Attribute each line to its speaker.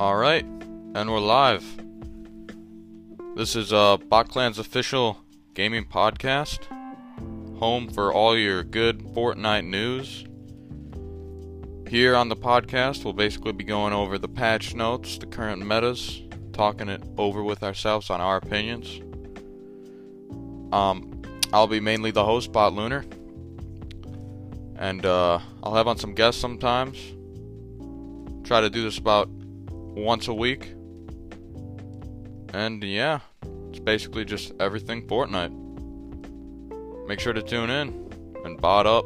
Speaker 1: Alright, and we're live. This is uh, BotClan's official gaming podcast, home for all your good Fortnite news. Here on the podcast, we'll basically be going over the patch notes, the current metas, talking it over with ourselves on our opinions. Um, I'll be mainly the host, Bot Lunar, and uh, I'll have on some guests sometimes. Try to do this about once a week. And yeah, it's basically just everything Fortnite. Make sure to tune in and bot up.